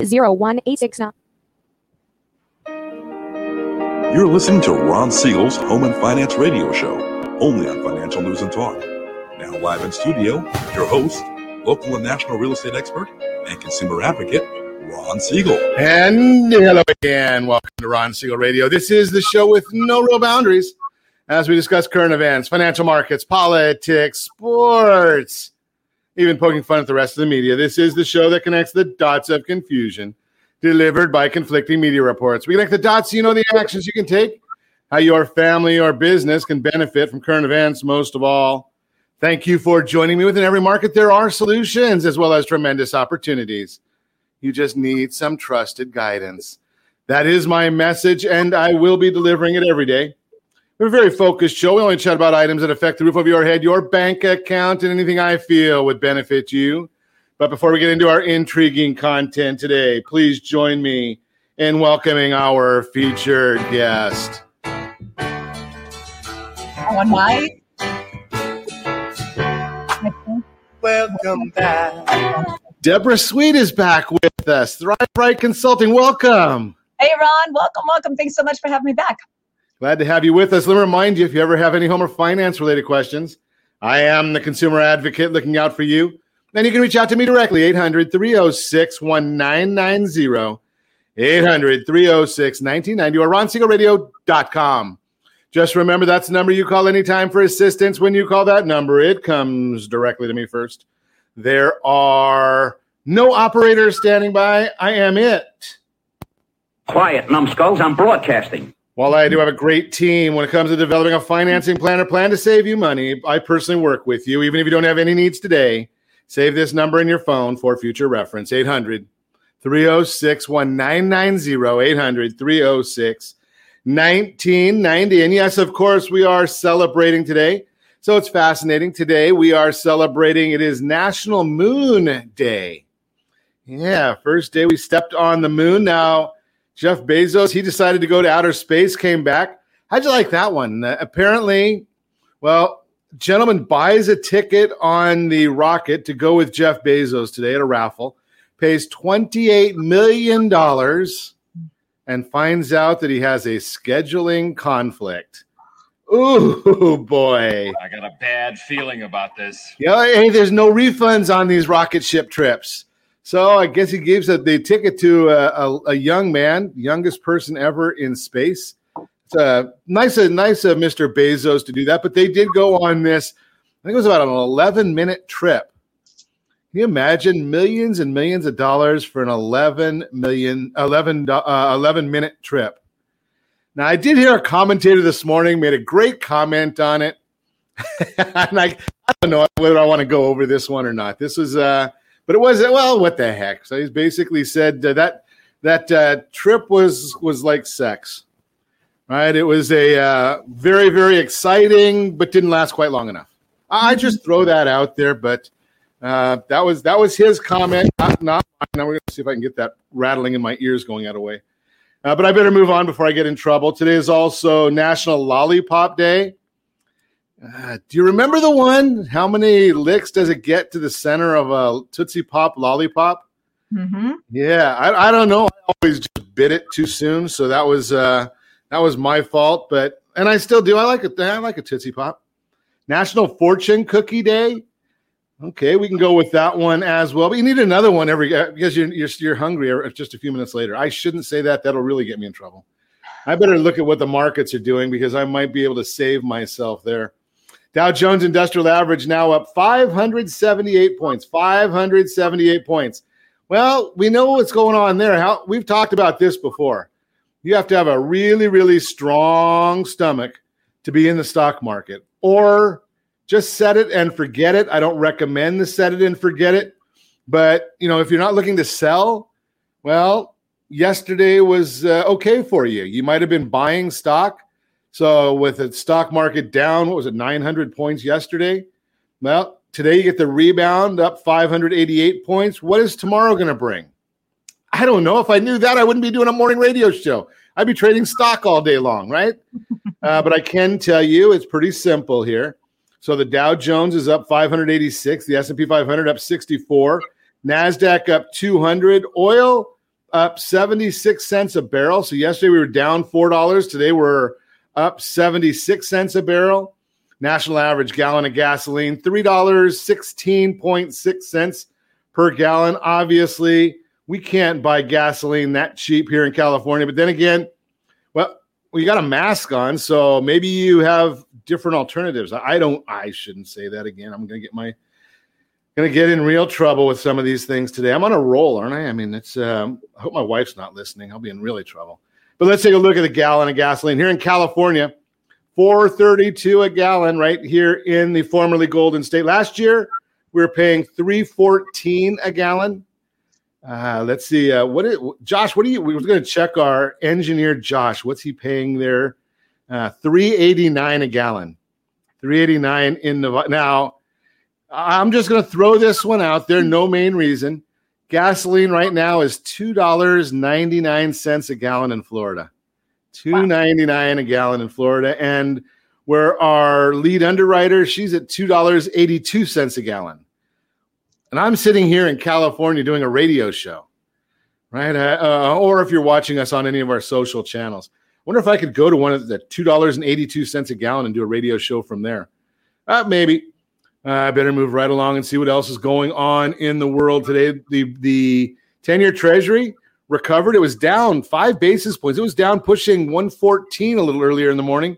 01869. You're listening to Ron Siegel's Home and Finance Radio Show, only on Financial News and Talk. Now, live in studio, your host, local and national real estate expert, and consumer advocate, Ron Siegel. And hello again. Welcome to Ron Siegel Radio. This is the show with no real boundaries as we discuss current events, financial markets, politics, sports, even poking fun at the rest of the media. This is the show that connects the dots of confusion delivered by conflicting media reports. We connect the dots so you know the actions you can take, how your family or business can benefit from current events, most of all. Thank you for joining me. Within every market, there are solutions as well as tremendous opportunities. You just need some trusted guidance. That is my message, and I will be delivering it every day. We're a very focused show. We only chat about items that affect the roof of your head, your bank account, and anything I feel would benefit you. But before we get into our intriguing content today, please join me in welcoming our featured guest. On my Welcome back. Debbra Sweet is back with us. Thrive Right Consulting. Welcome. Hey Ron, welcome, welcome. Thanks so much for having me back. Glad to have you with us. Let me remind you if you ever have any home or finance related questions, I am the consumer advocate looking out for you. Then you can reach out to me directly, 800 306 1990, 800 306 1990, or ronsiegelradio.com. Just remember that's the number you call anytime for assistance. When you call that number, it comes directly to me first. There are no operators standing by. I am it. Quiet, numbskulls. I'm broadcasting. While I do have a great team when it comes to developing a financing plan or plan to save you money, I personally work with you, even if you don't have any needs today. Save this number in your phone for future reference 800 306 1990. 800 306 1990. And yes, of course, we are celebrating today. So it's fascinating. Today we are celebrating, it is National Moon Day. Yeah, first day we stepped on the moon. Now, Jeff Bezos, he decided to go to outer space, came back. How'd you like that one? Uh, apparently, well, gentleman buys a ticket on the rocket to go with Jeff Bezos today at a raffle, pays $28 million, and finds out that he has a scheduling conflict. Ooh, boy. I got a bad feeling about this. Yeah, hey, there's no refunds on these rocket ship trips. So I guess he gives a, the ticket to a, a, a, young man, youngest person ever in space. It's a nice, a nice of Mr. Bezos to do that. But they did go on this. I think it was about an 11 minute trip. Can you imagine millions and millions of dollars for an 11 million, 11, uh, 11 minute trip? Now I did hear a commentator this morning made a great comment on it. and I, I don't know whether I want to go over this one or not. This was uh but it was well, what the heck? So he's basically said uh, that that uh, trip was was like sex, right? It was a uh, very very exciting, but didn't last quite long enough. I just throw that out there, but uh, that was that was his comment, not, not Now we're going to see if I can get that rattling in my ears going out of way. Uh, but I better move on before I get in trouble. Today is also National Lollipop Day. Uh, do you remember the one? How many licks does it get to the center of a Tootsie Pop lollipop? Mm-hmm. Yeah, I, I don't know. I always just bit it too soon, so that was uh, that was my fault. But and I still do. I like it. I like a Tootsie Pop. National Fortune Cookie Day. Okay, we can go with that one as well. But you need another one every uh, because you're, you're you're hungry just a few minutes later. I shouldn't say that. That'll really get me in trouble. I better look at what the markets are doing because I might be able to save myself there. Dow Jones Industrial Average now up 578 points. 578 points. Well, we know what's going on there. How we've talked about this before. You have to have a really, really strong stomach to be in the stock market, or just set it and forget it. I don't recommend the set it and forget it. But you know, if you're not looking to sell, well, yesterday was uh, okay for you. You might have been buying stock so with the stock market down, what was it, 900 points yesterday? Well, today you get the rebound up 588 points. What is tomorrow going to bring? I don't know. If I knew that, I wouldn't be doing a morning radio show. I'd be trading stock all day long, right? uh, but I can tell you it's pretty simple here. So the Dow Jones is up 586, the S&P 500 up 64, Nasdaq up 200, oil up 76 cents a barrel. So yesterday we were down $4. Today we're up 76 cents a barrel. National average gallon of gasoline, $3.16.6 per gallon. Obviously, we can't buy gasoline that cheap here in California. But then again, well, we got a mask on, so maybe you have different alternatives. I don't. I shouldn't say that again. I'm to get my to get in real trouble with some of these things today. I'm on a roll, aren't I? I mean, it's. Um, I hope my wife's not listening. I'll be in really trouble. But let's take a look at the gallon of gasoline here in California. 432 a gallon right here in the formerly Golden State. Last year we were paying 314 a gallon. Uh, let's see. Uh, what is, Josh? What do you? We were going to check our engineer Josh. What's he paying there? Uh, 389 a gallon. 389 in the now. I'm just going to throw this one out there. No main reason. Gasoline right now is two dollars ninety nine cents a gallon in Florida. Two ninety nine a gallon in Florida, and where our lead underwriter, she's at two dollars eighty two cents a gallon. And I'm sitting here in California doing a radio show, right? Uh, uh, or if you're watching us on any of our social channels, I wonder if I could go to one of the two dollars and eighty two cents a gallon and do a radio show from there. Uh, maybe. Uh, I better move right along and see what else is going on in the world today. The the 10 year treasury recovered. It was down five basis points. It was down pushing 114 a little earlier in the morning.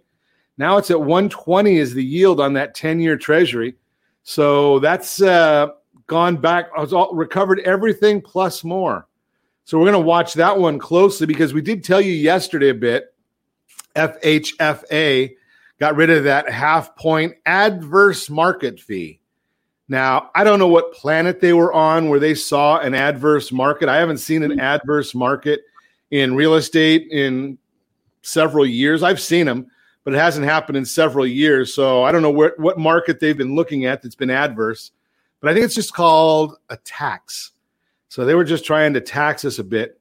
Now it's at 120 is the yield on that 10 year treasury. So that's uh, gone back, it's all, recovered everything plus more. So we're going to watch that one closely because we did tell you yesterday a bit. FHFA got rid of that half point adverse market fee. Now, I don't know what planet they were on where they saw an adverse market. I haven't seen an hmm. adverse market in real estate in several years. I've seen them, but it hasn't happened in several years. So I don't know where, what market they've been looking at that's been adverse, but I think it's just called a tax. So they were just trying to tax us a bit.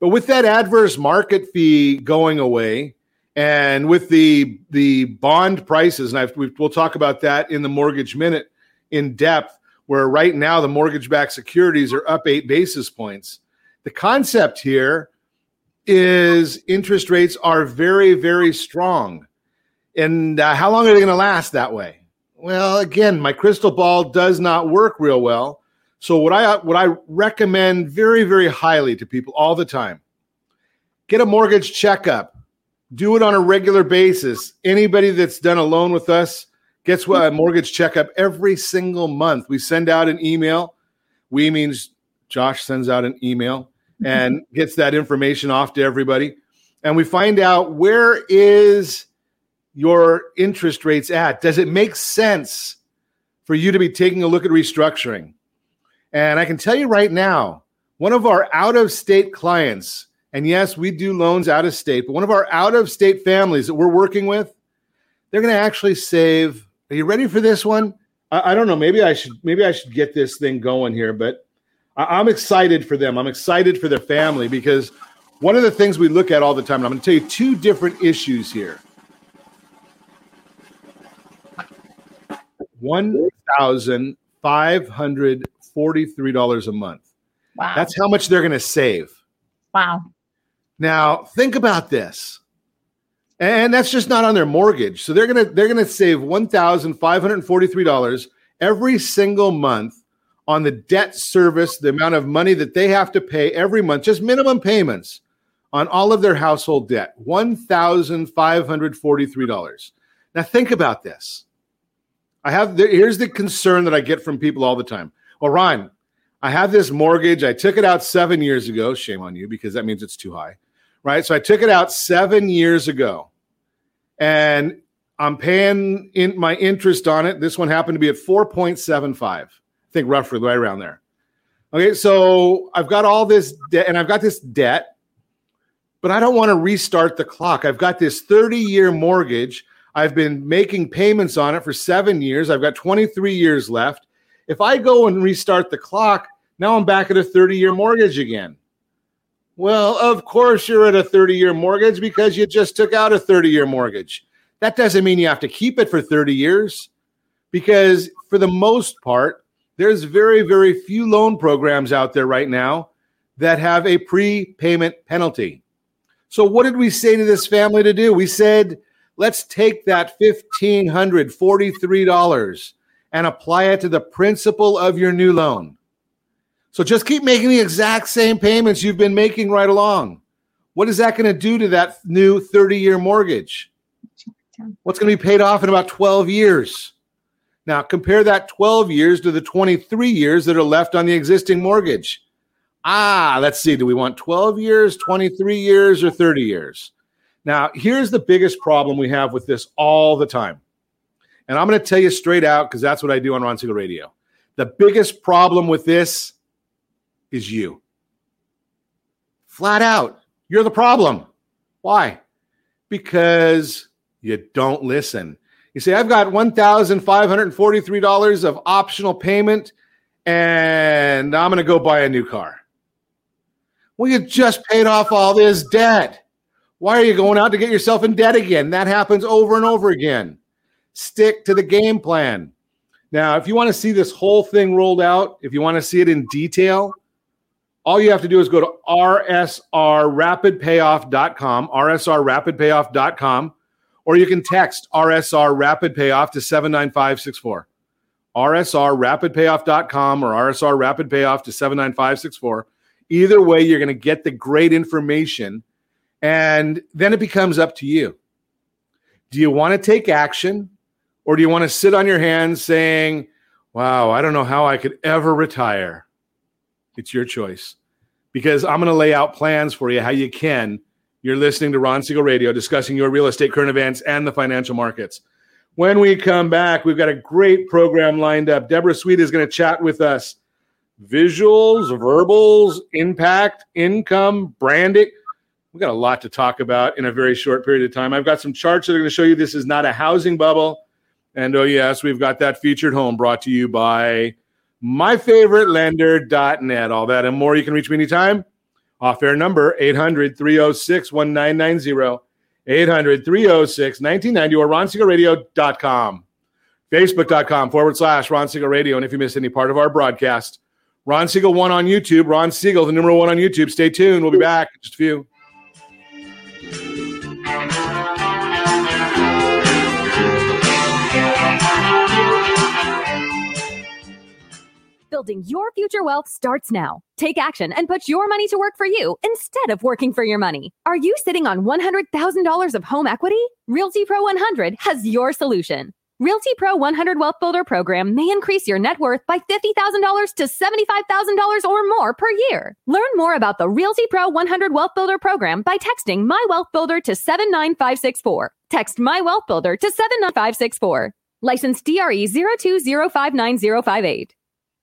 But with that adverse market fee going away, and with the the bond prices, and I've, we'll talk about that in the mortgage minute in depth, where right now the mortgage-backed securities are up eight basis points. The concept here is interest rates are very, very strong. And uh, how long are they going to last that way? Well, again, my crystal ball does not work real well. So what I what I recommend very, very highly to people all the time: get a mortgage checkup do it on a regular basis. Anybody that's done a loan with us gets what a mortgage checkup every single month. We send out an email. We means Josh sends out an email mm-hmm. and gets that information off to everybody. And we find out where is your interest rates at? Does it make sense for you to be taking a look at restructuring? And I can tell you right now, one of our out of state clients and yes, we do loans out of state, but one of our out of state families that we're working with, they're going to actually save. Are you ready for this one? I, I, don't know. Maybe I should. Maybe I should get this thing going here. But I, I'm excited for them. I'm excited for their family because one of the things we look at all the time. And I'm going to tell you two different issues here. One thousand five hundred forty-three dollars a month. Wow. That's how much they're going to save. Wow. Now, think about this. And that's just not on their mortgage. So they're going to they're going to save $1,543 every single month on the debt service, the amount of money that they have to pay every month, just minimum payments on all of their household debt, $1,543. Now think about this. I have the, here's the concern that I get from people all the time. Well, Ron, I have this mortgage. I took it out 7 years ago. Shame on you because that means it's too high right? So I took it out seven years ago, and I'm paying in my interest on it. This one happened to be at 4.75, I think roughly right around there. Okay, so I've got all this debt, and I've got this debt, but I don't want to restart the clock. I've got this 30 year mortgage. I've been making payments on it for seven years. I've got 23 years left. If I go and restart the clock, now I'm back at a 30 year mortgage again. Well, of course you're at a 30 year mortgage because you just took out a 30 year mortgage. That doesn't mean you have to keep it for 30 years because, for the most part, there's very, very few loan programs out there right now that have a prepayment penalty. So, what did we say to this family to do? We said, let's take that $1,543 and apply it to the principal of your new loan. So, just keep making the exact same payments you've been making right along. What is that going to do to that new 30 year mortgage? What's going to be paid off in about 12 years? Now, compare that 12 years to the 23 years that are left on the existing mortgage. Ah, let's see. Do we want 12 years, 23 years, or 30 years? Now, here's the biggest problem we have with this all the time. And I'm going to tell you straight out because that's what I do on Ron Siegel Radio. The biggest problem with this is you. Flat out, you're the problem. Why? Because you don't listen. You say, I've got $1,543 of optional payment and I'm going to go buy a new car. Well, you just paid off all this debt. Why are you going out to get yourself in debt again? That happens over and over again. Stick to the game plan. Now, if you want to see this whole thing rolled out, if you want to see it in detail, all you have to do is go to rsrrapidpayoff.com, rsrrapidpayoff.com, or you can text RSR Rapid Payoff to 79564. rsrrapidpayoff.com or RSR Rapid Payoff to 79564. Either way, you're going to get the great information. And then it becomes up to you. Do you want to take action or do you want to sit on your hands saying, wow, I don't know how I could ever retire? It's your choice because I'm going to lay out plans for you how you can. You're listening to Ron Siegel Radio discussing your real estate current events and the financial markets. When we come back, we've got a great program lined up. Debbra Sweet is going to chat with us visuals, verbals, impact, income, branding. We've got a lot to talk about in a very short period of time. I've got some charts that are going to show you this is not a housing bubble. And oh, yes, we've got that featured home brought to you by myfavoritelender.net. All that and more. You can reach me anytime. Off air number 800 306 1990. 800 306 1990 or ronsiegelradio.com. Facebook.com forward slash Ron Siegel Radio. And if you miss any part of our broadcast, Ron Siegel one on YouTube. Ron Siegel, the number one on YouTube. Stay tuned. We'll be back in just a few. Building your future wealth starts now. Take action and put your money to work for you instead of working for your money. Are you sitting on $100,000 of home equity? Realty Pro 100 has your solution. Realty Pro 100 Wealth Builder program may increase your net worth by $50,000 to $75,000 or more per year. Learn more about the Realty Pro 100 Wealth Builder program by texting My Wealth Builder to 79564. Text My Wealth Builder to 79564. License DRE 02059058.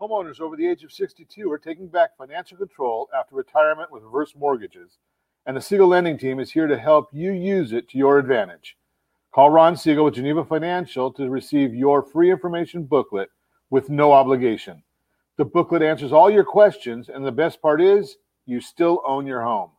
Homeowners over the age of 62 are taking back financial control after retirement with reverse mortgages, and the Siegel Lending Team is here to help you use it to your advantage. Call Ron Siegel with Geneva Financial to receive your free information booklet with no obligation. The booklet answers all your questions, and the best part is you still own your home.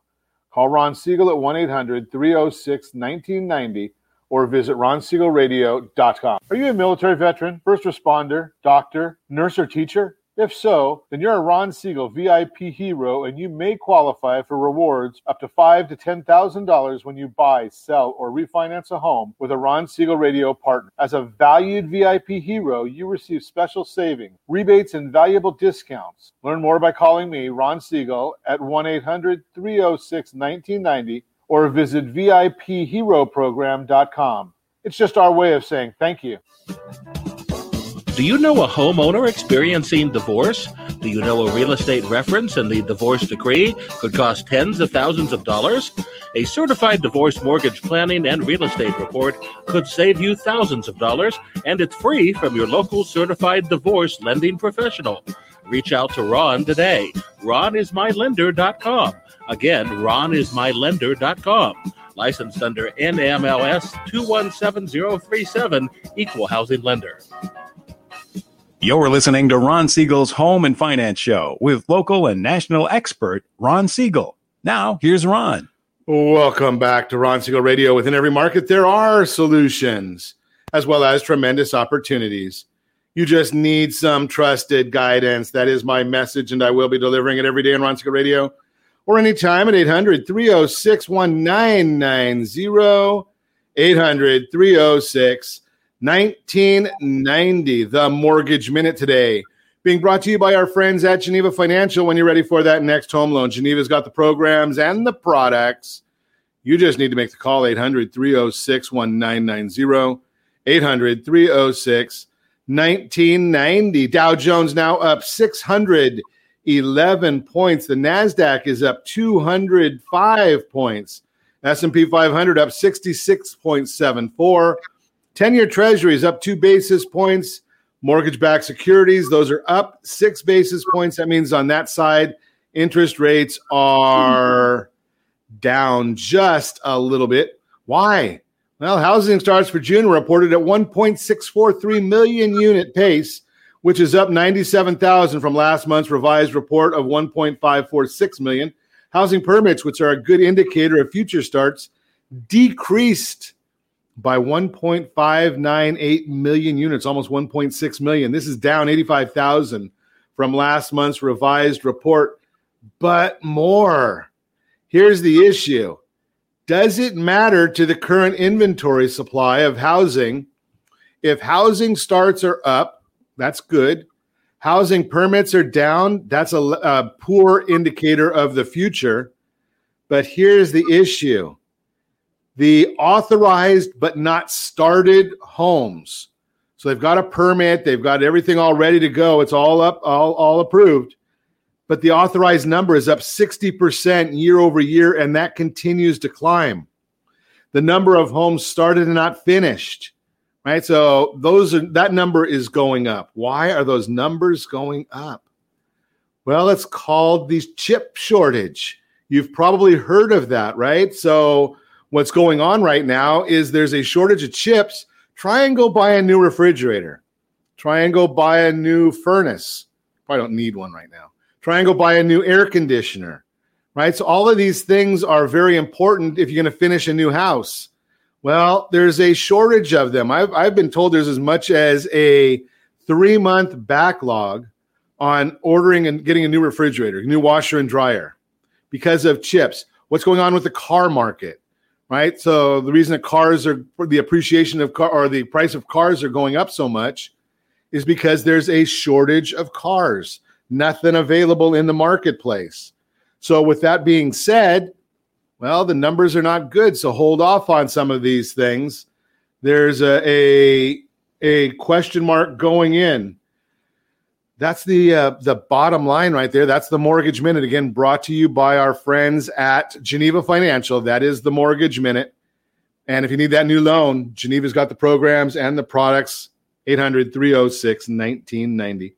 Call Ron Siegel at 1 800 306 1990 or visit ronsiegelradio.com. Are you a military veteran, first responder, doctor, nurse, or teacher? If so, then you're a Ron Siegel VIP hero and you may qualify for rewards up to five to ten thousand dollars when you buy, sell, or refinance a home with a Ron Siegel radio partner. As a valued VIP hero, you receive special savings, rebates, and valuable discounts. Learn more by calling me, Ron Siegel, at 1-800-306-1990 or visit VIPHeroProgram.com. It's just our way of saying thank you. Do you know a homeowner experiencing divorce? Do you know a real estate reference and the divorce decree could cost tens of thousands of dollars? A certified divorce mortgage planning and real estate report could save you thousands of dollars, and it's free from your local certified divorce lending professional. Reach out to Ron today. RonIsMyLender.com. Again, RonIsMyLender.com. Licensed under NMLS 217037, Equal Housing Lender. You're listening to Ron Siegel's Home and Finance Show with local and national expert Ron Siegel. Now, here's Ron. Welcome back to Ron Siegel Radio. Within every market, there are solutions as well as tremendous opportunities. You just need some trusted guidance. That is my message, and I will be delivering it every day on Ron Siegel Radio or anytime at 800 306 1990. 800 306 1990, the Mortgage Minute today. Being brought to you by our friends at Geneva Financial when you're ready for that next home loan. Geneva's got the programs and the products. You just need to make the call 800 306 1990. 800 306 1990. Dow Jones now up 611 points. The Nasdaq is up 205 points. S&P 500 up 66.74. 10 year treasuries up two basis points. Mortgage backed securities, those are up six basis points. That means on that side, interest rates are down just a little bit. Why? Well, housing starts for June reported at 1.643 million unit pace, which is up 97,000 from last month's revised report of 1.546 million. Housing permits, which are a good indicator of future starts, decreased by 1.598 million units, almost 1.6 million. This is down 85,000 from last month's revised report, but more. Here's the issue Does it matter to the current inventory supply of housing? If housing starts are up, that's good. Housing permits are down, that's a, a poor indicator of the future. But here's the issue the authorized but not started homes. So they've got a permit, they've got everything all ready to go. It's all up, all, all approved. But the authorized number is up 60% year over year, and that continues to climb. The number of homes started and not finished, right? So those are that number is going up. Why are those numbers going up? Well, it's called the chip shortage. You've probably heard of that, right? So what's going on right now is there's a shortage of chips. Try and go buy a new refrigerator. Try and go buy a new furnace. Probably don't need one right now. Try and go buy a new air conditioner. Right. So all of these things are very important if you're going to finish a new house. Well, there's a shortage of them. I've, I've been told there's as much as a three month backlog on ordering and getting a new refrigerator, new washer and dryer because of chips. What's going on with the car market? right? So the reason that cars are the appreciation of car or the price of cars are going up so much is because there's a shortage of cars, nothing available in the marketplace. So with that being said, well, the numbers are not good, so hold off on some of these things. There's a a, a question mark going in that's the uh, the bottom line right there. That's the mortgage minute again, brought to you by our friends at Geneva Financial. That is the mortgage minute. And if you need that new loan, Geneva's got the programs and the products. 800 306 1990.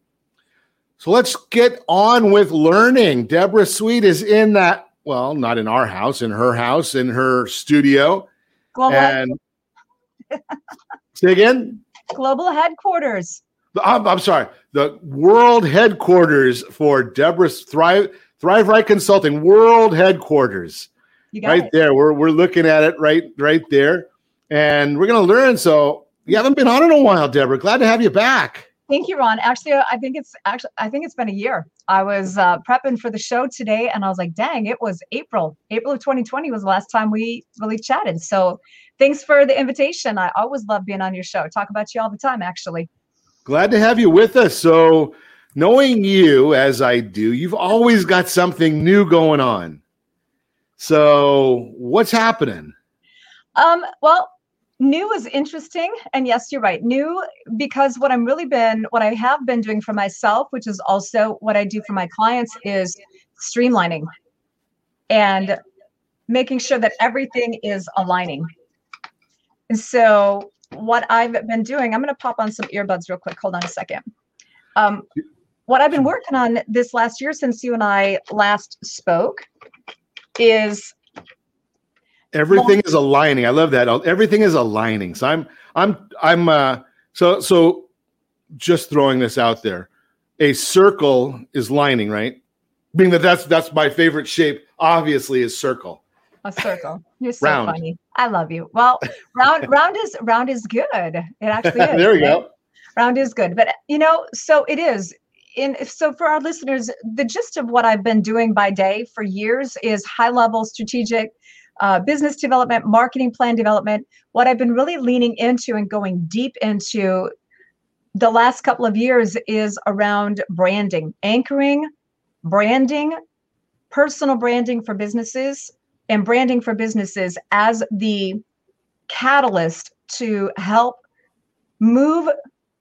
So let's get on with learning. Debbra Sweet is in that, well, not in our house, in her house, in her studio. Global and say again? Global headquarters. I'm, I'm sorry, the world headquarters for Debbra's Thrive Thrive Right Consulting, world headquarters. right it. there. We're we're looking at it right right there. And we're gonna learn. So you haven't been on in a while, Debbra. Glad to have you back. Thank you, Ron. Actually, I think it's actually I think it's been a year. I was uh, prepping for the show today, and I was like, "Dang, it was April. April of 2020 was the last time we really chatted." So, thanks for the invitation. I always love being on your show. Talk about you all the time, actually. Glad to have you with us. So, knowing you as I do, you've always got something new going on. So, what's happening? Um, well, new is interesting and yes you're right. New because what i'm really been what i have been doing for myself which is also what i do for my clients is streamlining and making sure that everything is aligning. And so what i've been doing i'm going to pop on some earbuds real quick. Hold on a second. Um, what i've been working on this last year since you and i last spoke is everything is aligning. I love that. Everything is aligning. So i'm i'm i'm uh so so just throwing this out there. A circle is lining right? Being that that's that's my favorite shape obviously is circle. A circle. You're so round. funny. I love you. Well round round is round is good. It actually is there we go. Round is good. But you know so it is. In so for our listeners the gist of what i've been doing by day for years is high level strategic uh, business development, marketing plan development. What I've been really leaning into and going deep into the last couple of years is around branding, anchoring, branding, personal branding for businesses, and branding for businesses as the catalyst to help move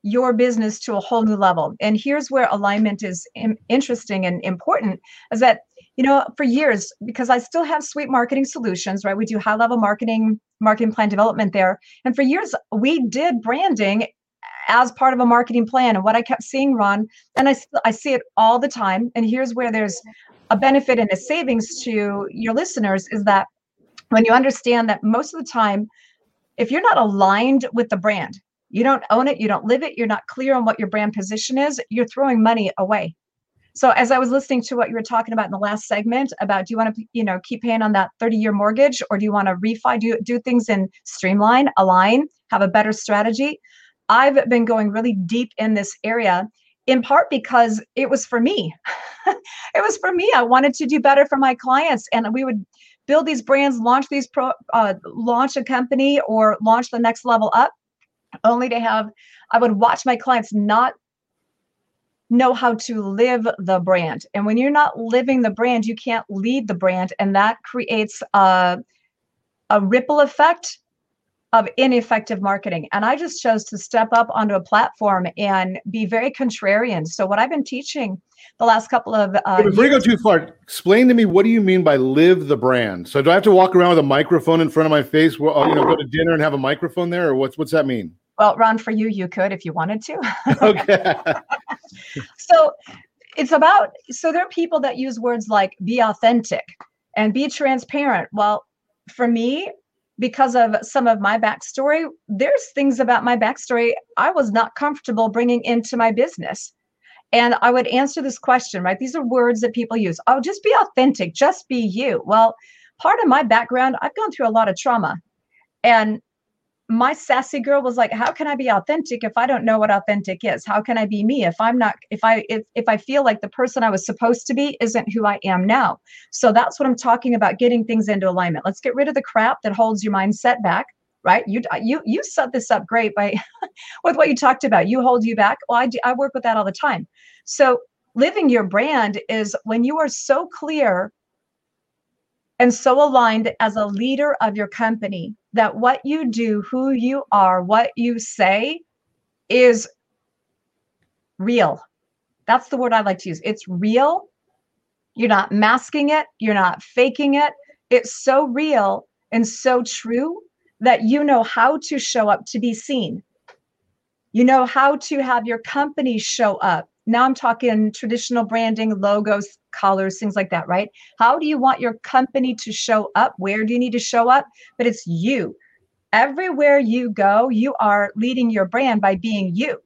your business to a whole new level. And here's where alignment is interesting and important is that you know, for years, because I still have Sweet Marketing Solutions, right? We do high level marketing, marketing plan development there. And for years, we did branding as part of a marketing plan. And what I kept seeing, Ron, and I, I see it all the time. And here's where there's a benefit and a savings to your listeners is that when you understand that most of the time, if you're not aligned with the brand, you don't own it, you don't live it, you're not clear on what your brand position is, you're throwing money away. So as I was listening to what you were talking about in the last segment about do you want to you know keep paying on that 30 year mortgage or do you want to refi do do things in streamline, align, have a better strategy? I've been going really deep in this area in part because it was for me. it was for me. I wanted to do better for my clients and we would build these brands, launch these pro uh, launch a company or launch the next level up only to have I would watch my clients not know how to live the brand. And when you're not living the brand, you can't lead the brand. And that creates a, a ripple effect of ineffective marketing. And I just chose to step up onto a platform and be very contrarian. So, what I've been teaching the last couple of uh, before you go too far, explain to me what do you mean by live the brand? So, do I have to walk around with a microphone in front of my face? Well, you know, go to dinner and have a microphone there, or what's what's that mean? Well, Ron, for you, you could if you wanted to. okay. so it's about, so there are people that use words like be authentic and be transparent. Well, for me, because of some of my backstory, there's things about my backstory I was not comfortable bringing into my business. And I would answer this question, right? These are words that people use. Oh, just be authentic, just be you. Well, part of my background, I've gone through a lot of trauma. And my sassy girl was like how can i be authentic if i don't know what authentic is? How can i be me if i'm not if i if, if i feel like the person i was supposed to be isn't who i am now? So that's what i'm talking about getting things into alignment. Let's get rid of the crap that holds your mindset back right? You you you set this up great by with what you talked about. You hold you back. Well I, do, I work with that all the time. So living your brand is when you are so clear and so aligned as a leader of your company that what you do, who you are, what you say is real. That's the word I like to use. It's real. You're not masking it, you're not faking it. It's so real and so true that you know how to show up to be seen. You know how to have your company show up now I'm talking traditional branding, logos, colors, things like that, right? How do you want your company to show up? Where do you need to show up? But it's you. Everywhere you go, you are leading your brand by being you.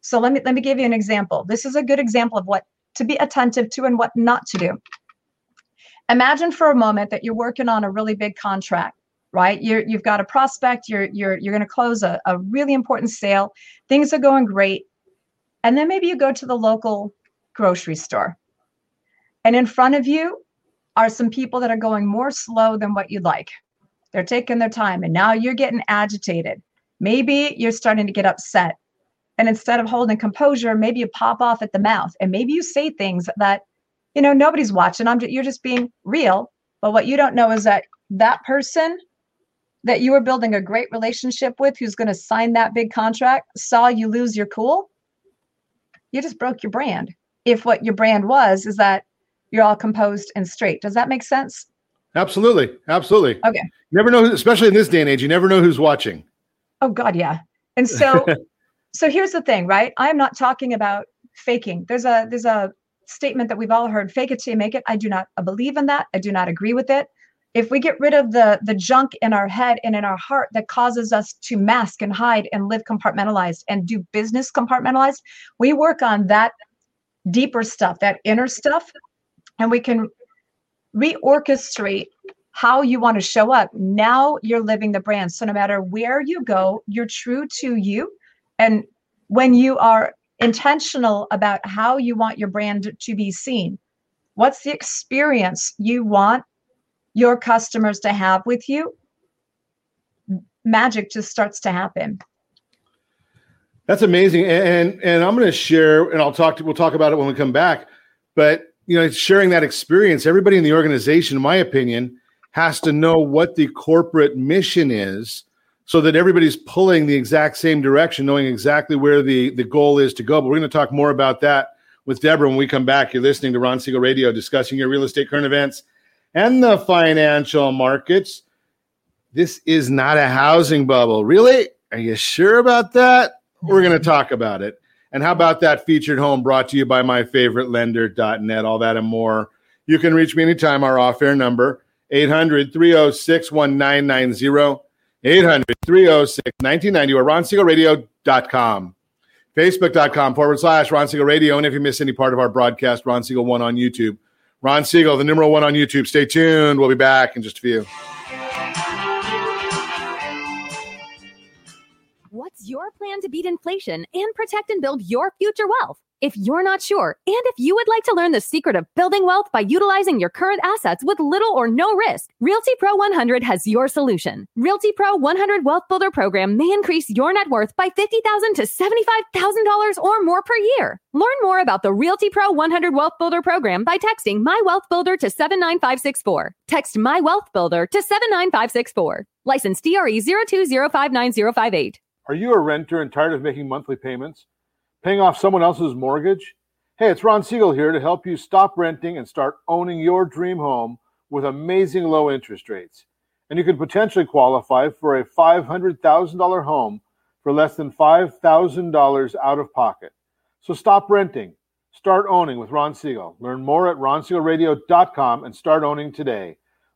So let me let me give you an example. This is a good example of what to be attentive to and what not to do. Imagine for a moment that you're working on a really big contract right you're you've got a prospect you're you're you're going to close a, a really important sale things are going great and then maybe you go to the local grocery store. And in front of you are some people that are going more slow than what you'd like. They're taking their time. And now you're getting agitated. Maybe you're starting to get upset. And instead of holding composure, maybe you pop off at the mouth and maybe you say things that, you know, nobody's watching. I'm just, you're just being real. But what you don't know is that that person that you were building a great relationship with who's going to sign that big contract saw you lose your cool, you just broke your brand. If what your brand was is that you're all composed and straight. Does that make sense? Absolutely. Absolutely. Okay. You Never know, especially in this day and age, you never know who's watching. Oh God, yeah. And so so here's the thing, right? I'm not talking about faking. There's a there's a statement that we've all heard, fake it till you make it. I do not believe in that. I do not agree with it. If we get rid of the the junk in our head and in our heart that causes us to mask and hide and live compartmentalized and do business compartmentalized, we work on that deeper stuff, that inner stuff, and we can reorchestrate how you want to show up. Now you're living the brand. So no matter where you go, you're true to you. And when you are intentional about how you want your brand to be seen, what's the experience you want your customers to have with you? Magic just starts to happen. That's amazing. And and I'm going to share and I'll talk to we'll talk about it when we come back. But you know, sharing that experience, everybody in the organization, in my opinion, has to know what the corporate mission is so that everybody's pulling the exact same direction, knowing exactly where the, the goal is to go. But we're going to talk more about that with Debbra when we come back. You're listening to Ron Siegel Radio, discussing your real estate current events and the financial markets. This is not a housing bubble. Really? Are you sure about that? We're going to talk about it. And how about that featured home brought to you by myfavoritelender.net? All that and more. You can reach me anytime. Our off air number 800 306 1990. 800 306 1990 or ronsiegelradio.com. Facebook.com forward slash Ron Siegel Radio. And if you miss any part of our broadcast, Ron Siegel 1 on YouTube. Ron Siegel, the numeral one on YouTube. Stay tuned. We'll be back in just a few. What's your plan to beat inflation and protect and build your future wealth? If you're not sure, and if you would like to learn the secret of building wealth by utilizing your current assets with little or no risk, Realty Pro 100 has your solution. Realty Pro 100 Wealth Builder program may increase your net worth by $50,000 to $75,000 or more per year. Learn more about the Realty Pro 100 Wealth Builder program by texting My Wealth Builder to 79564. Text My Wealth Builder to 79564. License DRE 02059058. Are you a renter and tired of making monthly payments? Paying off someone else's mortgage? Hey, it's Ron Siegel here to help you stop renting and start owning your dream home with amazing low interest rates. And you could potentially qualify for a $500,000 home for less than $5,000 out of pocket. So stop renting. Start owning with Ron Siegel. Learn more at ronsiegelradio.com and start owning today.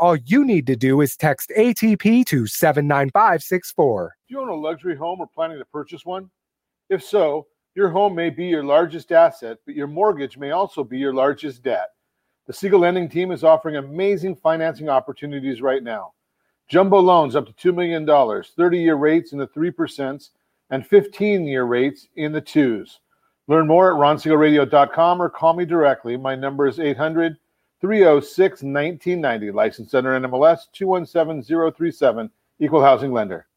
all you need to do is text ATP to 79564. Do you own a luxury home or planning to purchase one? If so, your home may be your largest asset, but your mortgage may also be your largest debt. The Siegel Lending Team is offering amazing financing opportunities right now. Jumbo loans up to $2 million, 30 year rates in the 3%, and 15 year rates in the 2s. Learn more at ronsiegelradio.com or call me directly. My number is 800 306 1990, licensed under NMLS 217037, Equal Housing Lender.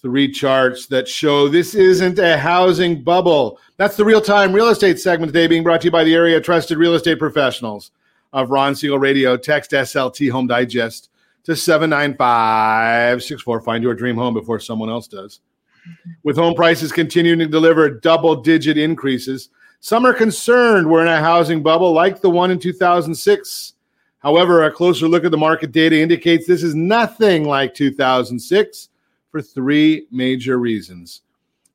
Three charts that show this isn't a housing bubble. That's the real time real estate segment today, being brought to you by the area trusted real estate professionals of Ron Siegel Radio. Text SLT Home Digest to 79564. Find your dream home before someone else does. With home prices continuing to deliver double digit increases, some are concerned we're in a housing bubble like the one in 2006. However, a closer look at the market data indicates this is nothing like 2006 for three major reasons.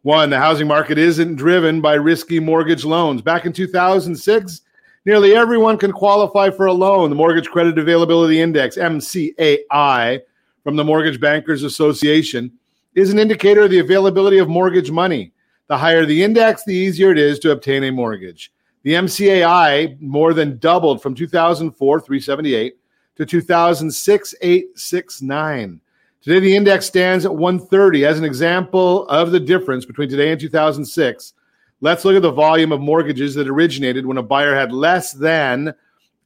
One, the housing market isn't driven by risky mortgage loans. Back in 2006, nearly everyone can qualify for a loan. The Mortgage Credit Availability Index, MCAI, from the Mortgage Bankers Association, is an indicator of the availability of mortgage money. The higher the index, the easier it is to obtain a mortgage. The MCAI more than doubled from 2004, 378, to 2006, 869. Today, the index stands at 130. As an example of the difference between today and 2006, let's look at the volume of mortgages that originated when a buyer had less than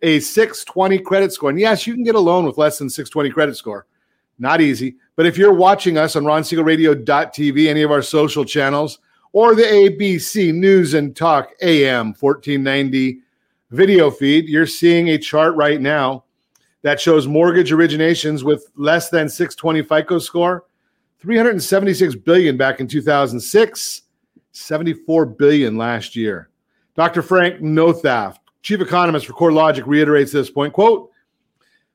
a 620 credit score. And yes, you can get a loan with less than 620 credit score. Not easy. But if you're watching us on RonSiegelRadio.tv, any of our social channels, or the ABC News and Talk AM 1490 video feed, you're seeing a chart right now that shows mortgage originations with less than 620 FICO score, 376 billion back in 2006, 74 billion last year. Dr. Frank Nothaft, chief economist for CoreLogic, reiterates this point. Quote,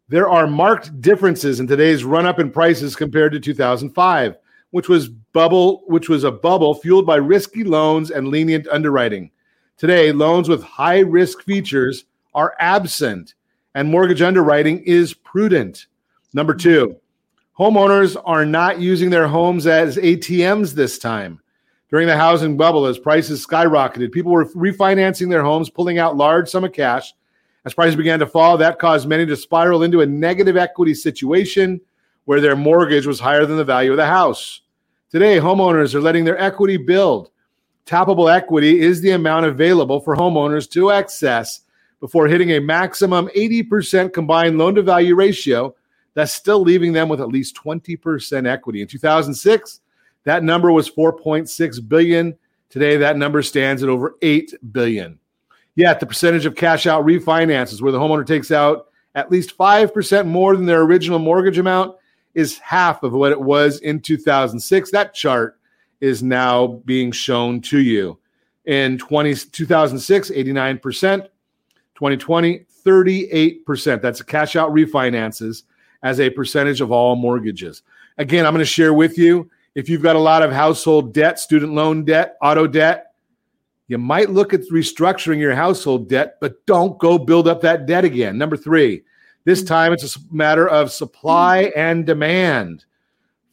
there are marked differences in today's run-up in prices compared to 2005 which was bubble, which was a bubble fueled by risky loans and lenient underwriting. Today, loans with high risk features are absent, and mortgage underwriting is prudent. Number mm-hmm. two, homeowners are not using their homes as ATMs this time. During the housing bubble, as prices skyrocketed, people were refinancing their homes, pulling out large sum of cash. As prices began to fall, that caused many to spiral into a negative equity situation where their mortgage was higher than the value of the house. Today, homeowners are letting their equity build. Tappable equity is the amount available for homeowners to access before hitting a maximum 80% combined loan to value ratio that's still leaving them with at least 20% equity. In 2006, that number was 4.6 billion. Today that number stands at over 8 billion. Yet the percentage of cash out refinances where the homeowner takes out at least 5% more than their original mortgage amount is half of what it was in 2006. That chart is now being shown to you. In 20, 2006, 89%, 2020, 38%. That's cash out refinances as a percentage of all mortgages. Again, I'm going to share with you if you've got a lot of household debt, student loan debt, auto debt, you might look at restructuring your household debt, but don't go build up that debt again. Number three, this time it's a matter of supply and demand.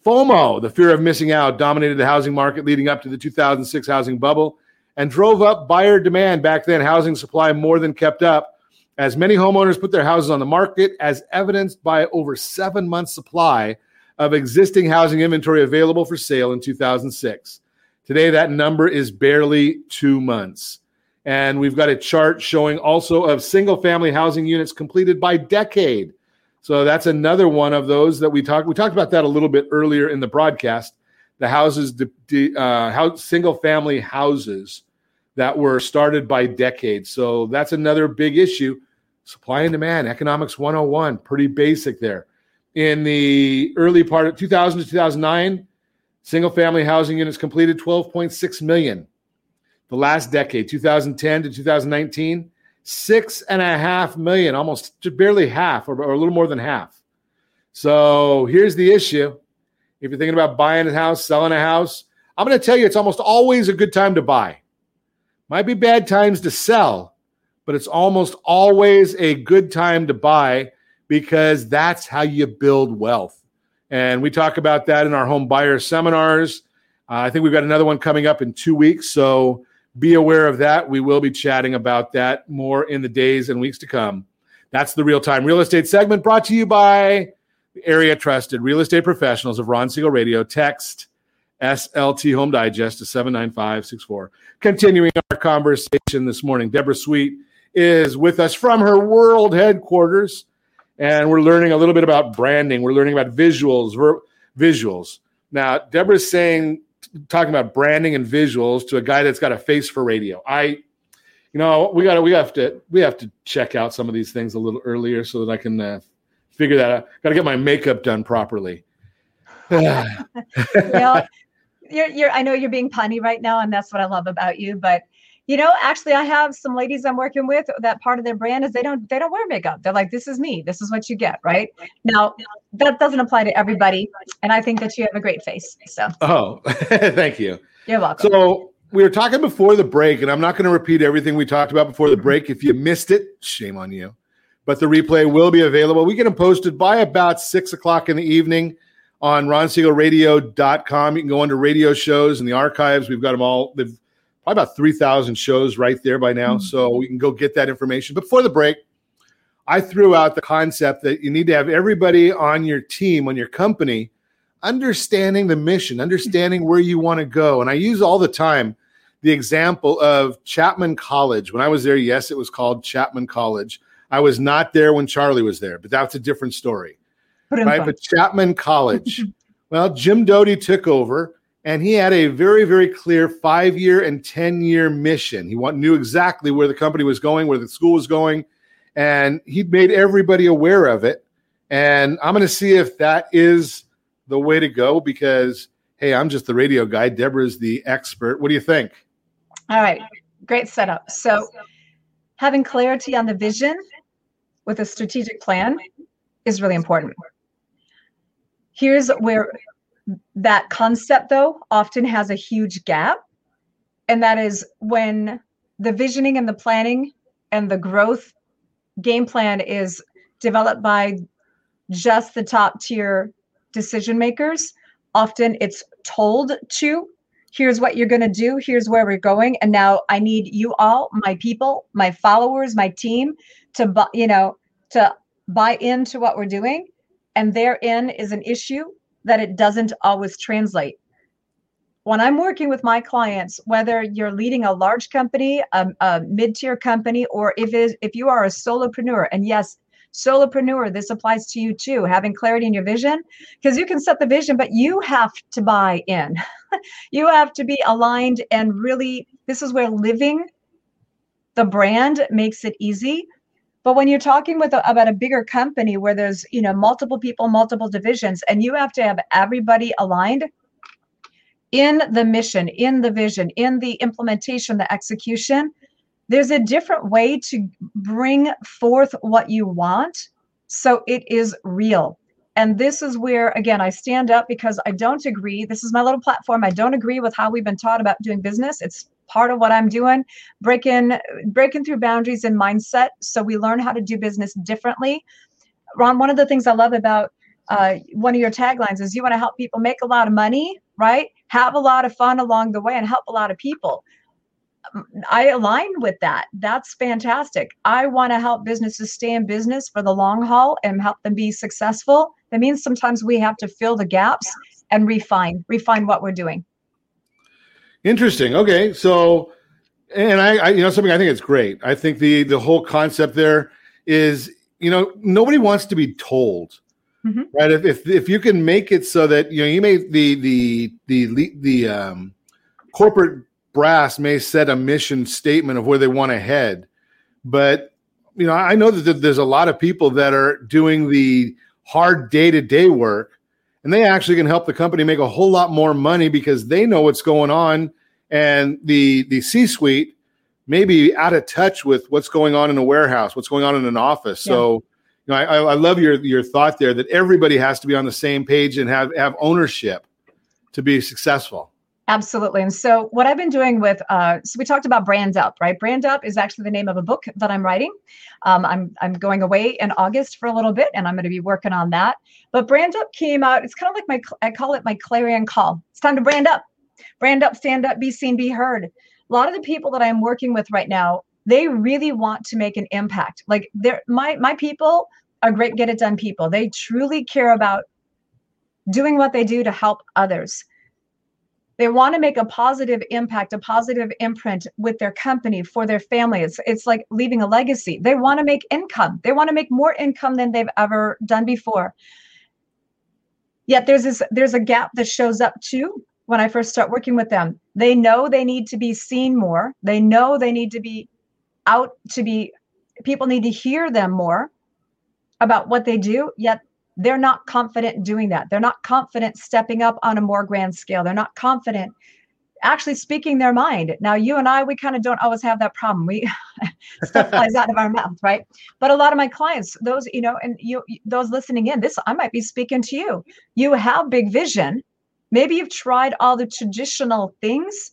FOMO, the fear of missing out, dominated the housing market leading up to the 2006 housing bubble and drove up buyer demand. Back then, housing supply more than kept up as many homeowners put their houses on the market, as evidenced by over seven months' supply of existing housing inventory available for sale in 2006. Today, that number is barely two months. And we've got a chart showing also of single family housing units completed by decade. So that's another one of those that we talked. We talked about that a little bit earlier in the broadcast. The houses, the uh, house, single family houses that were started by decades. So that's another big issue. Supply and demand, economics 101, pretty basic there. In the early part of 2000 to 2009, single family housing units completed 12.6 million the last decade, 2010 to 2019, six and a half million, almost barely half or, or a little more than half. So here's the issue. If you're thinking about buying a house, selling a house, I'm going to tell you it's almost always a good time to buy. Might be bad times to sell, but it's almost always a good time to buy because that's how you build wealth. And we talk about that in our home buyer seminars. Uh, I think we've got another one coming up in two weeks. So be aware of that. We will be chatting about that more in the days and weeks to come. That's the real time real estate segment brought to you by the area trusted real estate professionals of Ron Siegel Radio. Text SLT Home Digest to 79564. Continuing our conversation this morning, Debbra Sweet is with us from her world headquarters, and we're learning a little bit about branding. We're learning about visuals, ver- visuals. Now, Debbra's saying, talking about branding and visuals to a guy that's got a face for radio. I, you know, we got to, we have to, we have to check out some of these things a little earlier so that I can uh, figure that out. Got to get my makeup done properly. well, you're, you're, I know you're being punny right now, and that's what I love about you. But you know, actually, I have some ladies I'm working with that part of their brand is they don't they don't wear makeup. They're like, this is me. This is what you get, right? Now, that doesn't apply to everybody, and I think that you have a great face. So, oh, thank you. You're welcome. So we were talking before the break, and I'm not going to repeat everything we talked about before the break. If you missed it, shame on you. But the replay will be available. We get them posted by about six o'clock in the evening on ronsiegelradio.com. You can go under radio shows and the archives. We've got them all. They've probably about 3,000 shows right there by now. Mm-hmm. So we can go get that information. But Before the break, I threw out the concept that you need to have everybody on your team, on your company, understanding the mission, understanding where you want to go. And I use all the time the example of Chapman College. When I was there, yes, it was called Chapman College. I was not there when Charlie was there, but that's a different story right? But Chapman College. well, Jim Doti took over and he had a very, very clear five year and 10 year mission. He knew exactly where the company was going, where the school was going, and he made everybody aware of it. And I'm going to see if that is the way to go because, hey, I'm just the radio guy. Debbra's the expert. What do you think? All right. Great setup. So, having clarity on the vision with a strategic plan is really important. Here's where that concept, though, often has a huge gap. And that is when the visioning and the planning and the growth game plan is developed by just the top tier decision makers. Often it's told to here's what you're going to do here's where we're going and now i need you all my people my followers my team to you know to buy into what we're doing and therein is an issue that it doesn't always translate. When I'm working with my clients, whether you're leading a large company, a, a mid-tier company, or if if you are a solopreneur, and yes, solopreneur, this applies to you too, having clarity in your vision, because you can set the vision, but you have to buy in. you have to be aligned and really, this is where living the brand makes it easy but when you're talking with a, about a bigger company where there's you know multiple people, multiple divisions, and you have to have everybody aligned in the mission, in the vision, in the implementation, the execution, there's a different way to bring forth what you want so it is real. And this is where, again, I stand up because I don't agree. This is my little platform. I don't agree with how we've been taught about doing business. It's part of what I'm doing, breaking breaking through boundaries and mindset so we learn how to do business differently. Ron, one of the things I love about uh, one of your taglines is you want to help people make a lot of money, right? Have a lot of fun along the way and help a lot of people. I align with that. That's fantastic. I want to help businesses stay in business for the long haul and help them be successful. That means sometimes we have to fill the gaps and refine, refine what we're doing. Interesting. Okay, so and I, I, you know, something I think it's great. I think the the whole concept there is, you know, nobody wants to be told, mm-hmm. right? If, if if you can make it so that you know you may the the the the um, corporate brass may set a mission statement of where they want to head, but you know, I know that there's a lot of people that are doing the hard day to day work and they actually can help the company make a whole lot more money because they know what's going on. And the the c suite may be out of touch with what's going on in a warehouse what's going on in an office. Yeah. so you know I, I love your your thought there that everybody has to be on the same page and have have ownership to be successful Absolutely. And so, what I've been doing with, uh, so we talked about Brand Up, right? Brand Up is actually the name of a book that I'm writing. Um, I'm I'm going away in August for a little bit, and I'm going to be working on that. But Brand Up came out. It's kind of like my, I call it my clarion call. It's time to brand up, brand up, stand up, be seen, be heard. A lot of the people that I'm working with right now, they really want to make an impact. Like they're my my people are great, get it done people. They truly care about doing what they do to help others they want to make a positive impact a positive imprint with their company for their family. It's, it's like leaving a legacy. They want to make income. They want to make more income than they've ever done before. Yet there's this there's a gap that shows up too when i first start working with them. They know they need to be seen more. They know they need to be out to be people need to hear them more about what they do yet they're not confident doing that. They're not confident stepping up on a more grand scale. They're not confident actually speaking their mind. Now, you and I, we kind of don't always have that problem. We stuff flies out of our mouth, right? But a lot of my clients, those, you know, and you those listening in, this I might be speaking to you. You have big vision. Maybe you've tried all the traditional things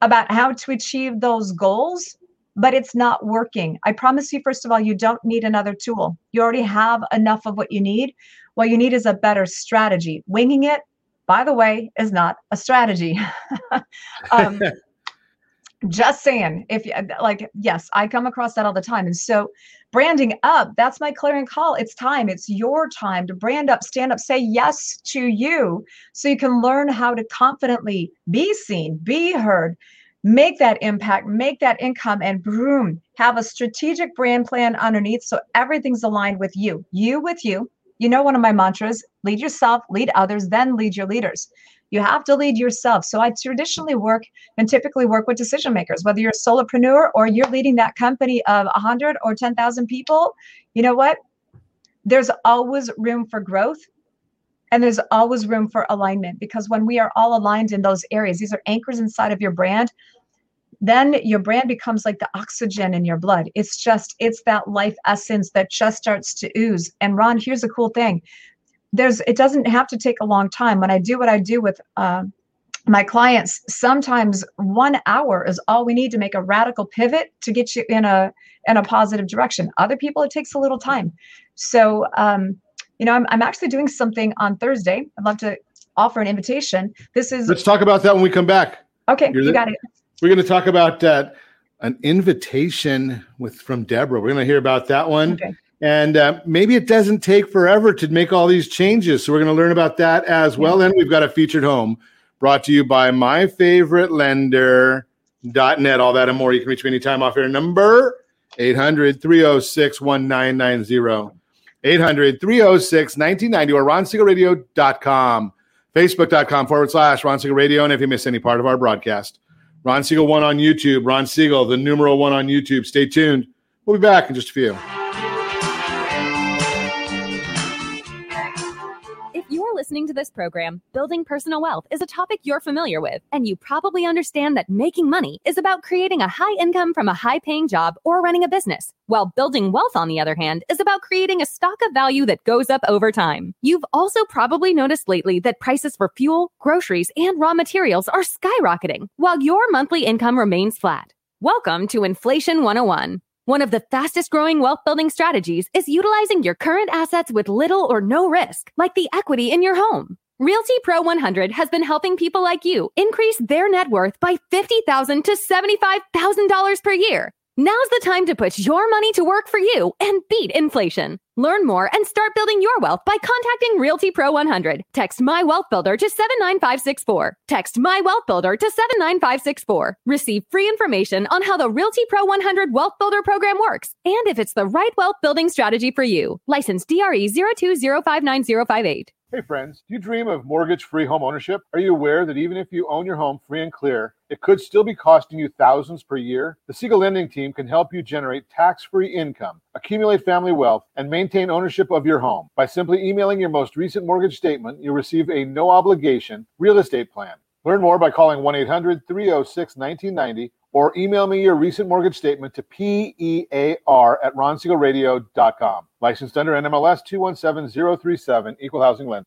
about how to achieve those goals, but it's not working. I promise you, first of all, you don't need another tool. You already have enough of what you need. What you need is a better strategy. Winging it, by the way, is not a strategy. um, just saying, if you like, yes, I come across that all the time. And so, branding up, that's my clarion call. It's time, it's your time to brand up, stand up, say yes to you so you can learn how to confidently be seen, be heard, make that impact, make that income, and boom, have a strategic brand plan underneath so everything's aligned with you. You with you. You know, one of my mantras lead yourself, lead others, then lead your leaders. You have to lead yourself. So I traditionally work and typically work with decision makers, whether you're a solopreneur or you're leading that company of 100 or 10,000 people. You know what? There's always room for growth and there's always room for alignment because when we are all aligned in those areas, these are anchors inside of your brand then your brand becomes like the oxygen in your blood. It's just, it's that life essence that just starts to ooze. And Ron, here's a cool thing. There's, it doesn't have to take a long time. When I do what I do with uh, my clients, sometimes one hour is all we need to make a radical pivot to get you in a in a positive direction. Other people, it takes a little time. So, um, you know, I'm, I'm actually doing something on Thursday. I'd love to offer an invitation. This is. Let's talk about that when we come back. Okay, You're you got it. We're going to talk about uh, an invitation with from Debbra. We're going to hear about that one. Okay. And uh, maybe it doesn't take forever to make all these changes. So we're going to learn about that as well. And we've got a featured home brought to you by my favorite lender.net. All that and more. You can reach me anytime off air number 800 306 1990. 800 306 1990 or ronsiegelradio.com, facebook.com forward slash Ron Siegel And if you miss any part of our broadcast, Ron Siegel one on YouTube. Ron Siegel, the numeral one on YouTube. Stay tuned. We'll be back in just a few. Listening to this program, building personal wealth is a topic you're familiar with, and you probably understand that making money is about creating a high income from a high paying job or running a business, while building wealth, on the other hand, is about creating a stock of value that goes up over time. You've also probably noticed lately that prices for fuel, groceries, and raw materials are skyrocketing, while your monthly income remains flat. Welcome to Inflation 101 one of the fastest growing wealth building strategies is utilizing your current assets with little or no risk, like the equity in your home. Realty Pro 100 has been helping people like you increase their net worth by $50,000 to $75,000 per year Now's the time to put your money to work for you and beat inflation. Learn more and start building your wealth by contacting Realty Pro 100. Text My Wealth Builder to 79564. Text My Wealth Builder to 79564. Receive free information on how the Realty Pro 100 Wealth Builder program works and if it's the right wealth building strategy for you. License DRE 02059058. Hey friends, do you dream of mortgage-free home ownership? Are you aware that even if you own your home free and clear, it could still be costing you thousands per year? The Siegel Lending Team can help you generate tax-free income, accumulate family wealth, and maintain ownership of your home. By simply emailing your most recent mortgage statement, you'll receive a no-obligation real estate plan. Learn more by calling 1-800-306-1990 or email me your recent mortgage statement to PEAR at ronsiegelradio.com. Licensed under NMLS 217037, Equal Housing Lender.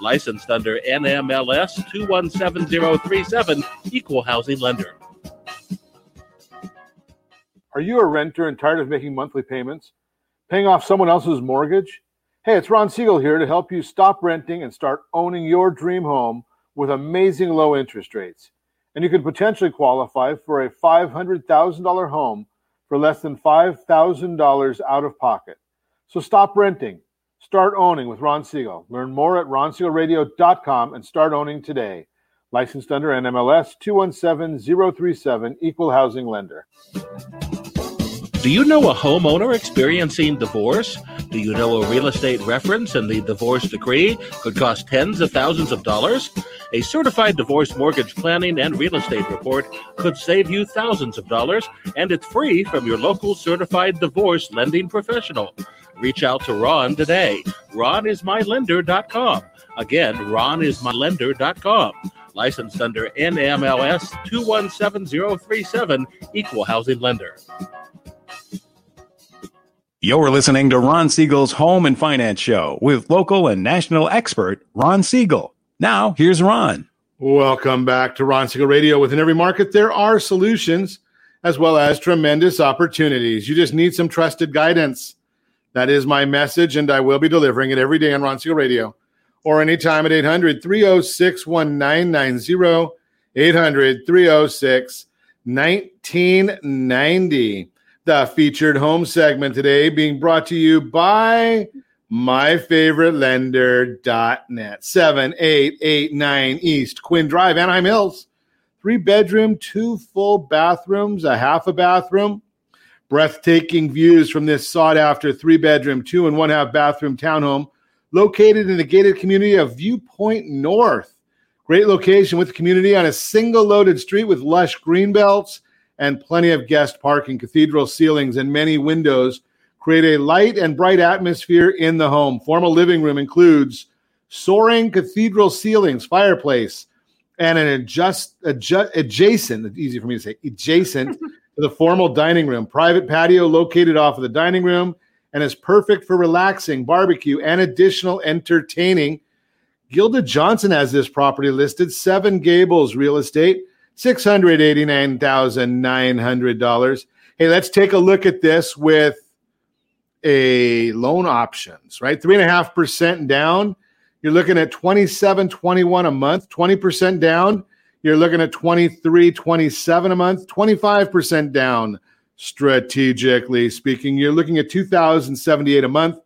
Licensed under NMLS 217037, Equal Housing Lender. Are you a renter and tired of making monthly payments? Paying off someone else's mortgage? Hey, it's Ron Siegel here to help you stop renting and start owning your dream home with amazing low interest rates. And you could potentially qualify for a $500,000 home for less than $5,000 out of pocket. So stop renting. Start owning with Ron Siegel. Learn more at ronsiegelradio.com and start owning today. Licensed under NMLS 217037, Equal Housing Lender. Do you know a homeowner experiencing divorce? Do you know a real estate reference and the divorce decree could cost tens of thousands of dollars? A certified divorce mortgage planning and real estate report could save you thousands of dollars, and it's free from your local certified divorce lending professional. Reach out to Ron today. RonIsMyLender.com. Again, RonIsMyLender.com. Licensed under NMLS 217037, Equal Housing Lender. You're listening to Ron Siegel's Home and Finance Show with local and national expert Ron Siegel. Now, here's Ron. Welcome back to Ron Siegel Radio. Within every market, there are solutions as well as tremendous opportunities. You just need some trusted guidance. That is my message, and I will be delivering it every day on Ron Siegel Radio or anytime at 800 306 1990. 800 306 1990. The featured home segment today being brought to you by myfavoritelender.net. 7889 East Quinn Drive, Anaheim Hills. Three bedroom, two full bathrooms, a half a bathroom. Breathtaking views from this sought after three bedroom, two and one half bathroom townhome located in the gated community of Viewpoint North. Great location with the community on a single loaded street with lush green belts and plenty of guest parking, cathedral ceilings, and many windows create a light and bright atmosphere in the home. Formal living room includes soaring cathedral ceilings, fireplace, and an adjust, adjust adjacent, easy for me to say, adjacent to the formal dining room. Private patio located off of the dining room and is perfect for relaxing, barbecue, and additional entertaining. Gilda Johnson has this property listed, Seven Gables Real Estate. $689,900. Hey, let's take a look at this with a loan options, right? Three and a half percent down. You're looking at 27, 21 a month, 20% down. You're looking at 23, 27 a month, 25% down. Strategically speaking, you're looking at 2078 a month.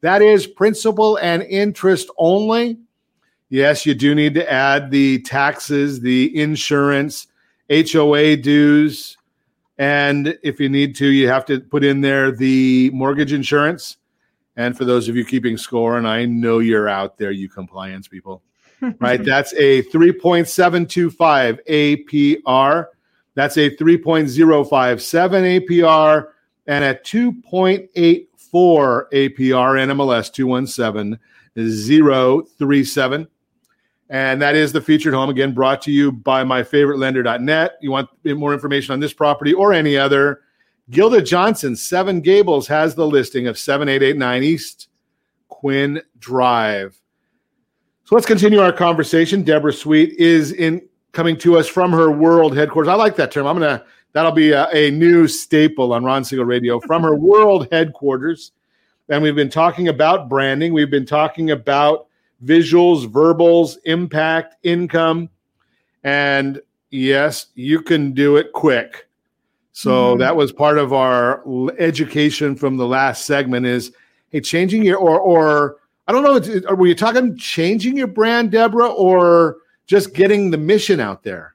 That is principal and interest only. Yes, you do need to add the taxes, the insurance, HOA dues, and if you need to, you have to put in there the mortgage insurance. And for those of you keeping score, and I know you're out there, you compliance people, right? That's a 3.725 APR. That's a 3.057 APR and a 2.84 APR NMLS 217037. And that is the featured home, again, brought to you by myfavoritelender.net. You want more information on this property or any other? Gilda Johnson, Seven Gables, has the listing of 7889 East Quinn Drive. So let's continue our conversation. Debbra Sweet is in coming to us from her world headquarters. I like that term. I'm gonna that'll be a, a new staple on Ron Siegel Radio from her world headquarters. And we've been talking about branding. We've been talking about visuals, verbals, impact, income. And yes, you can do it quick. So mm-hmm. that was part of our education from the last segment is hey, changing your or or I don't know, were you talking changing your brand, Debbra, or just getting the mission out there?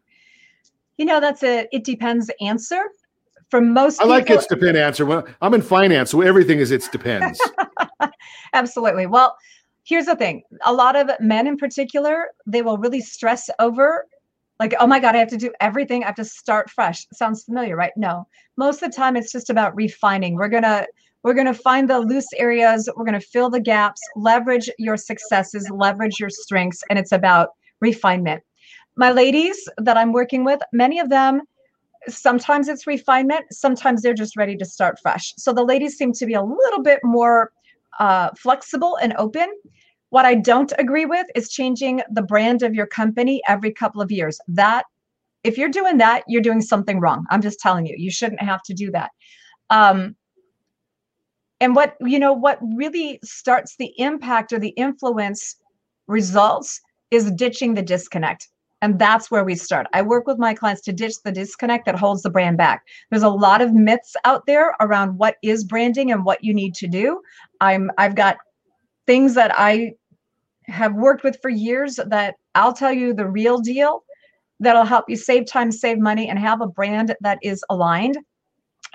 You know, that's a it depends answer. For most I like it's depend answer. Well, I'm in finance, so everything is it's depends. Absolutely. Well, here's the thing a lot of men in particular they will really stress over like oh my god i have to do everything i have to start fresh sounds familiar right no most of the time it's just about refining we're gonna we're gonna find the loose areas. We're gonna fill the gaps. Leverage your successes. Leverage your strengths. And it's about refinement. My ladies that i'm working with many of them sometimes it's refinement. Sometimes they're just ready to start fresh. So the ladies seem to be a little bit more uh, flexible and open. What I don't agree with is changing the brand of your company every couple of years. That, if you're doing that, you're doing something wrong. I'm just telling you, you shouldn't have to do that. Um, and what, you know, what really starts the impact or the influence results is ditching the disconnect. And that's where we start. I work with my clients to ditch the disconnect that holds the brand back. There's a lot of myths out there around what is branding and what you need to do. I'm I've got things that I have worked with for years that I'll tell you the real deal that'll help you save time, save money, and have a brand that is aligned.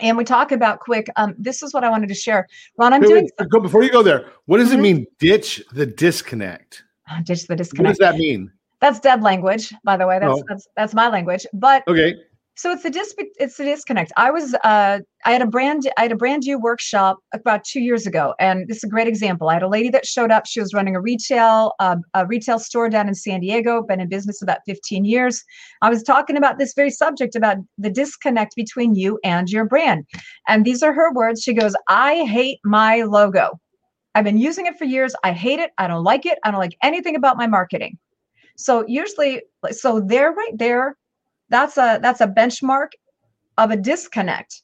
And we talk about quick. Um, this is what I wanted to share. Ron, I'm Wait, doing wait, go, before you go there. What does Mhm. it mean? Ditch the disconnect. ditch the disconnect. What does that mean? That's dead language, by the way. That's Oh. that's that's my language. But Okay. So it's the dis it's the disconnect. I was uh I had a brand I had a brand new workshop about two years ago, and this is a great example. I had a lady that showed up. She was running a retail uh, a retail store down in San Diego, been in business about 15 years. I was talking about this very subject about the disconnect between you and your brand, and these are her words. She goes, "I hate my logo. I've been using it for years. I hate it. I don't like it. I don't like anything about my marketing." So usually, so there, right there, that's a that's a benchmark of a disconnect.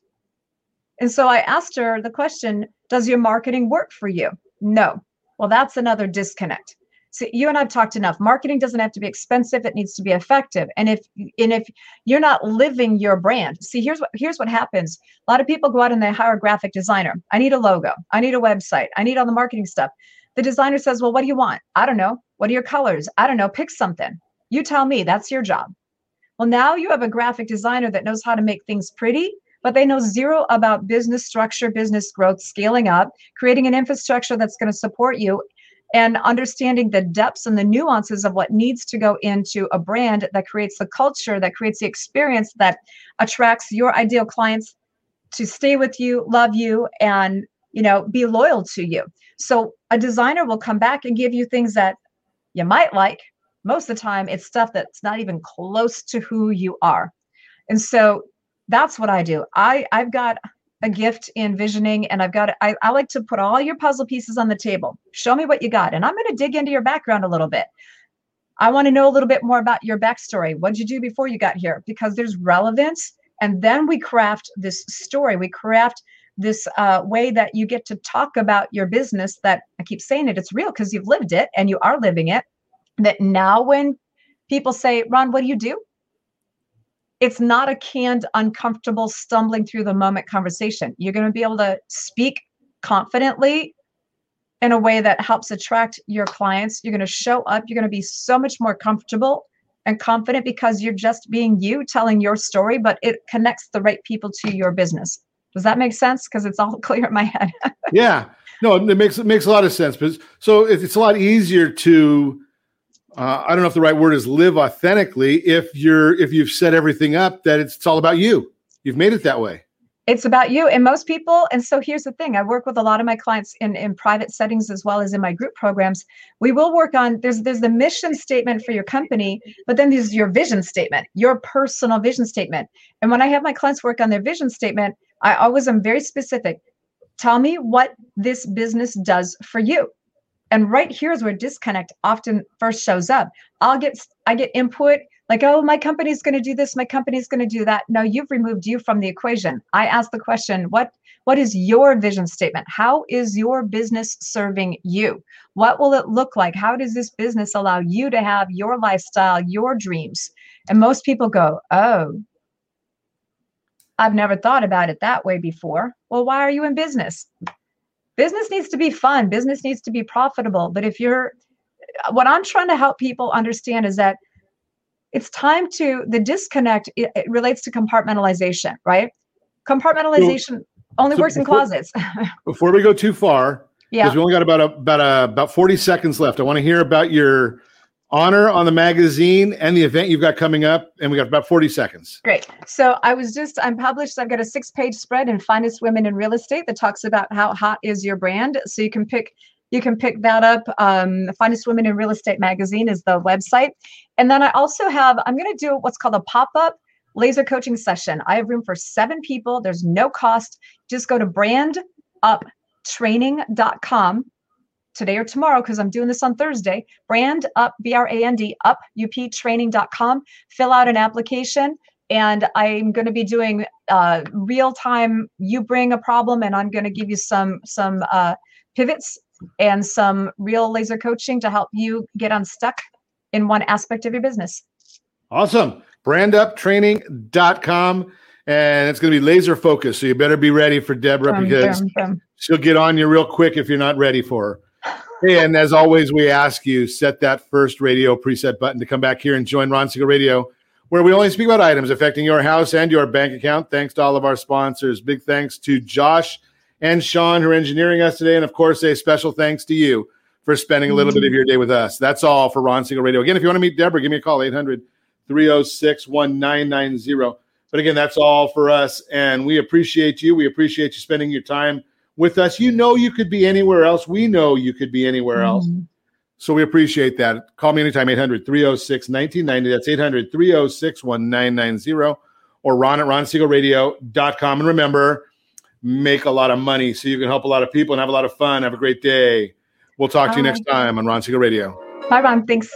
And so I asked her the question, does your marketing work for you? No. Well, that's another disconnect. So you and I've talked enough. Marketing doesn't have to be expensive, it needs to be effective. And if and if you're not living your brand, see here's what here's what happens. A lot of people go out and they hire a graphic designer. I need a logo, I need a website, I need all the marketing stuff. The designer says, Well, what do you want? I don't know. What are your colors? I don't know. Pick something. You tell me, that's your job. Well, now you have a graphic designer that knows how to make things pretty, but they know zero about business structure, business growth, scaling up, creating an infrastructure that's going to support you, and understanding the depths and the nuances of what needs to go into a brand that creates the culture, that creates the experience that attracts your ideal clients to stay with you, love you, and you know, be loyal to you. So a designer will come back and give you things that you might like. Most of the time, it's stuff that's not even close to who you are. And so that's what I do. I I've got a gift in visioning and I've got I, I like to put all your puzzle pieces on the table. Show me what you got. And I'm going to dig into your background a little bit. I want to know a little bit more about your backstory. What did you do before you got here? Because there's relevance. And then we craft this story. We craft this uh, way that you get to talk about your business that I keep saying it, it's real because you've lived it and you are living it. That now when people say, Ron, what do you do? It's not a canned, uncomfortable, stumbling through the moment conversation. You're going to be able to speak confidently in a way that helps attract your clients. You're going to show up. You're going to be so much more comfortable and confident because you're just being you telling your story, but it connects the right people to your business. Does that make sense? Because it's all clear in my head. yeah no it makes it makes a lot of sense but so it's a lot easier to uh, i don't know if the right word is live authentically. If you're if you've set everything up that it's, it's all about you. You've made it that way. It's about you and most people. And so here's the thing. I work with a lot of my clients in, in private settings as well as in my group programs. We will work on there's there's the mission statement for your company but then there's your vision statement your personal vision statement. And when i have my clients work on their vision statement i always am very specific. Tell me what this business does for you and right here is where disconnect often first shows up. I'll get i get input like oh my company's going to do this my company's going to do that. No you've removed you from the equation. I ask the question what what is your vision statement? How is your business serving you? What will it look like? How does this business allow you to have your lifestyle your dreams? And most people go oh i've never thought about it that way before. Well why are you in business business needs to be fun. Business needs to be profitable. But if you're what i'm trying to help people understand is that it's time to the disconnect it, it relates to compartmentalization right? Compartmentalization only so works in closets. before we go too far Yeah. we only got about a, about a, about 40 seconds left i want to hear about your honor on the magazine and the event you've got coming up. And we got about 40 seconds. Great. So I was just, I'm published, I've got a six page spread in Finest Women in Real Estate that talks about how hot is your brand. So you can pick you can pick that up. Um, Finest Women in Real Estate magazine is the website. And then I also have, I'm going to do what's called a pop up laser coaching session. I have room for seven people. There's no cost. Just go to branduptraining.com today or tomorrow because I'm doing this on Thursday. Brand up, B R A N D, up, up uptraining.com. Fill out an application. And I'm going to be doing uh, real time. You bring a problem, and I'm going to give you some some uh, pivots and some real laser coaching to help you get unstuck in one aspect of your business. Awesome. Branduptraining.com. And it's going to be laser focused. So you better be ready for Debbra Boom, because boom, boom. she'll get on you real quick if you're not ready for her. And as always, we ask you set that first radio preset button to come back here and join Ron Siegel Radio, where we only speak about items affecting your house and your bank account. Thanks to all of our sponsors. Big thanks to Josh and Sean who are engineering us today, and of course, a special thanks to you for spending a little bit of your day with us. That's all for Ron Siegel Radio. Again, if you want to meet Debbra, give me a call 800 306 1990. But again, that's all for us. And we appreciate you. We appreciate you spending your time with us. You know, you could be anywhere else. We know you could be anywhere mm-hmm. else. So we appreciate that. Call me anytime, 800 306 1990. That's 800 306 1990 or ron at ronsiegelradio.com. And remember, make a lot of money so you can help a lot of people and have a lot of fun. Have a great day. We'll talk to you next time on Ron Siegel Radio. Bye, Ron. Thanks.